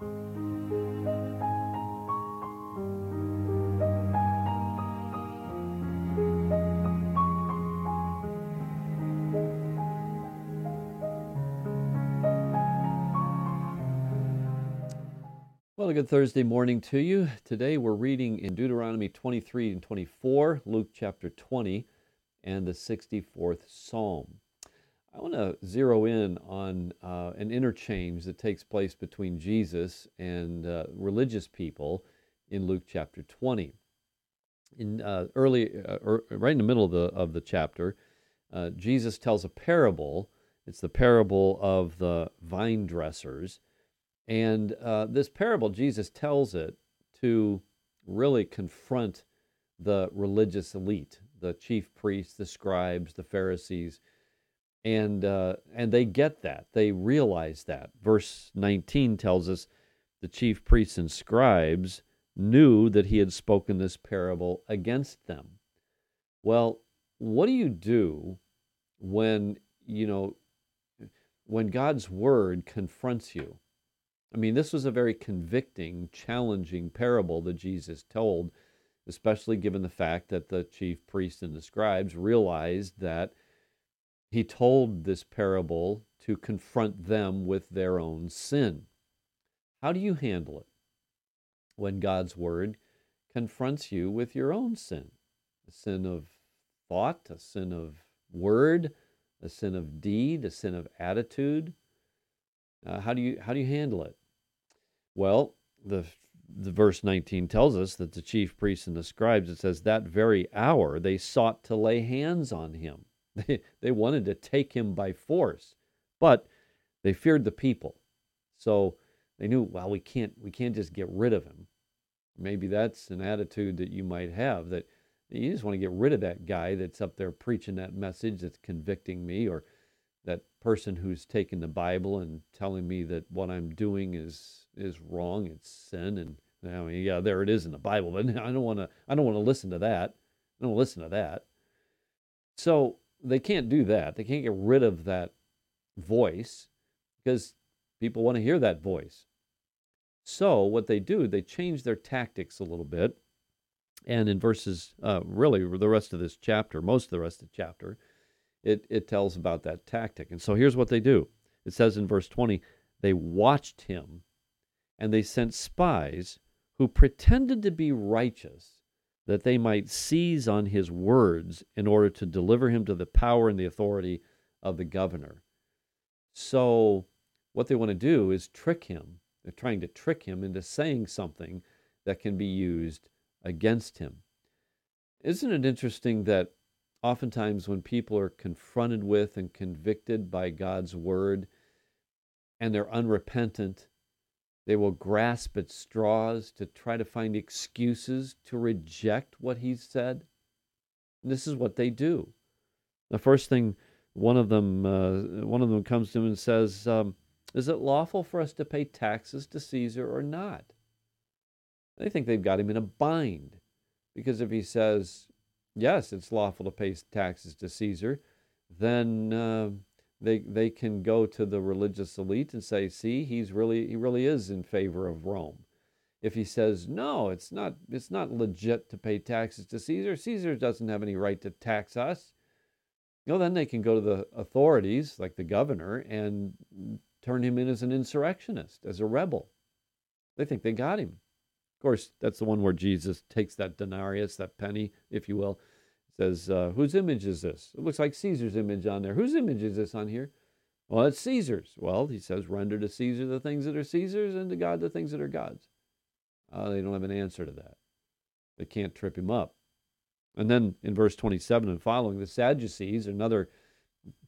Well, a good Thursday morning to you. Today we're reading in Deuteronomy 23 and 24, Luke chapter 20, and the 64th Psalm. I want to zero in on uh, an interchange that takes place between Jesus and uh, religious people in Luke chapter 20. In uh, early, uh, er, right in the middle of the of the chapter, uh, Jesus tells a parable. It's the parable of the vine dressers and uh, this parable, Jesus tells it to really confront the religious elite, the chief priests, the scribes, the Pharisees, and uh, and they get that. They realize that. Verse 19 tells us the chief priests and scribes knew that he had spoken this parable against them. Well, what do you do when you know when God's word confronts you? I mean, this was a very convicting, challenging parable that Jesus told, especially given the fact that the chief priests and the scribes realized that he told this parable to confront them with their own sin. How do you handle it when God's word confronts you with your own sin? A sin of thought, a sin of word, a sin of deed, a sin of attitude. Uh, how do you how do you handle it? Well, the the verse 19 tells us that the chief priests and the scribes it says that very hour they sought to lay hands on him they, they wanted to take him by force but they feared the people so they knew well we can't we can't just get rid of him maybe that's an attitude that you might have that you just want to get rid of that guy that's up there preaching that message that's convicting me or that person who's taking the bible and telling me that what i'm doing is is wrong. It's sin, and I mean, yeah, there it is in the Bible. But I don't want to. I don't want to listen to that. I don't listen to that. So they can't do that. They can't get rid of that voice because people want to hear that voice. So what they do, they change their tactics a little bit. And in verses, uh, really, the rest of this chapter, most of the rest of the chapter, it, it tells about that tactic. And so here's what they do. It says in verse 20, they watched him and they sent spies who pretended to be righteous that they might seize on his words in order to deliver him to the power and the authority of the governor. So, what they want to do is trick him. They're trying to trick him into saying something that can be used against him. Isn't it interesting that oftentimes when people are confronted with and convicted by God's word and they're unrepentant, they will grasp at straws to try to find excuses to reject what he said. And this is what they do. The first thing one of them uh, one of them comes to him and says, um, "Is it lawful for us to pay taxes to Caesar or not?" They think they've got him in a bind because if he says, "Yes, it's lawful to pay taxes to Caesar," then uh, they they can go to the religious elite and say, "See, he's really he really is in favor of Rome." If he says, "No, it's not it's not legit to pay taxes to Caesar. Caesar doesn't have any right to tax us." You know, then they can go to the authorities, like the governor, and turn him in as an insurrectionist, as a rebel. They think they got him. Of course, that's the one where Jesus takes that denarius, that penny, if you will, says, uh, whose image is this? It looks like Caesar's image on there. Whose image is this on here? Well, it's Caesar's. Well, he says, render to Caesar the things that are Caesar's and to God the things that are God's. Uh, they don't have an answer to that. They can't trip him up. And then in verse 27 and following, the Sadducees, another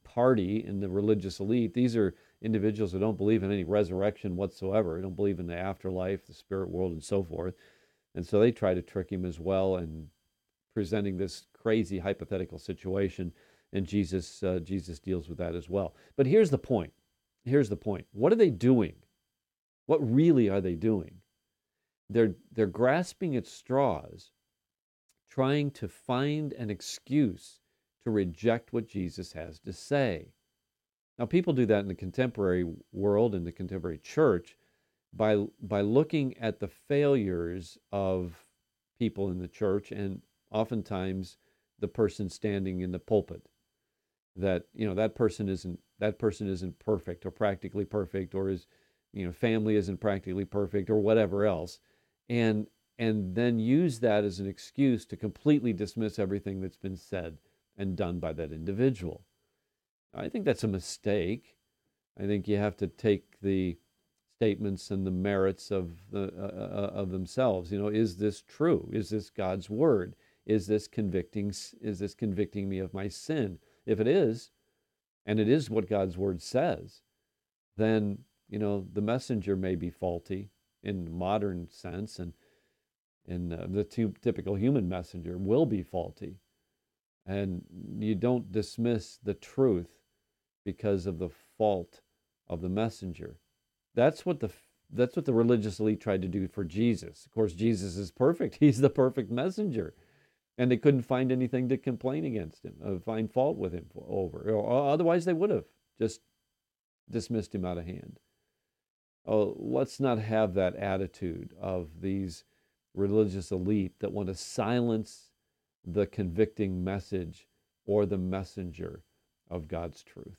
party in the religious elite, these are individuals who don't believe in any resurrection whatsoever, they don't believe in the afterlife, the spirit world, and so forth. And so they try to trick him as well and presenting this crazy hypothetical situation, and Jesus uh, Jesus deals with that as well. But here's the point. Here's the point. What are they doing? What really are they doing? They're they're grasping at straws, trying to find an excuse to reject what Jesus has to say. Now, people do that in the contemporary world, in the contemporary church, by by looking at the failures of people in the church and oftentimes the person standing in the pulpit. That you know that person isn't that person isn't perfect or practically perfect or is you know family isn't practically perfect or whatever else. And and then use that as an excuse to completely dismiss everything that's been said and done by that individual. I think that's a mistake. I think you have to take the statements and the merits of the uh, uh, of themselves. You know is this true? Is this god's word is this convicting is this convicting me of my sin if it is and it is what god's word says then you know the messenger may be faulty in modern sense and in uh, the typical human messenger will be faulty and you don't dismiss the truth because of the fault of the messenger that's what the that's what the religious elite tried to do for Jesus. Of course, Jesus is perfect. He's the perfect messenger. And they couldn't find anything to complain against him, uh, find fault with him over. Or otherwise, they would have just dismissed him out of hand. Oh, let's not have that attitude of these religious elite that want to silence the convicting message or the messenger of God's truth.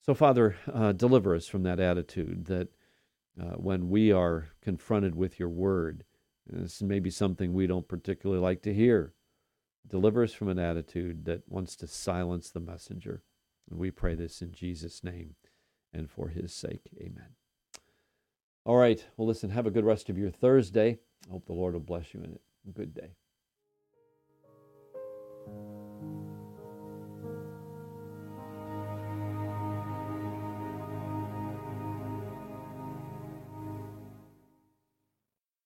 So, Father, uh, deliver us from that attitude that uh, when we are confronted with your word, this may be something we don't particularly like to hear. Deliver us from an attitude that wants to silence the messenger. And we pray this in Jesus' name and for his sake. Amen. All right. Well, listen, have a good rest of your Thursday. I hope the Lord will bless you in it. Good day.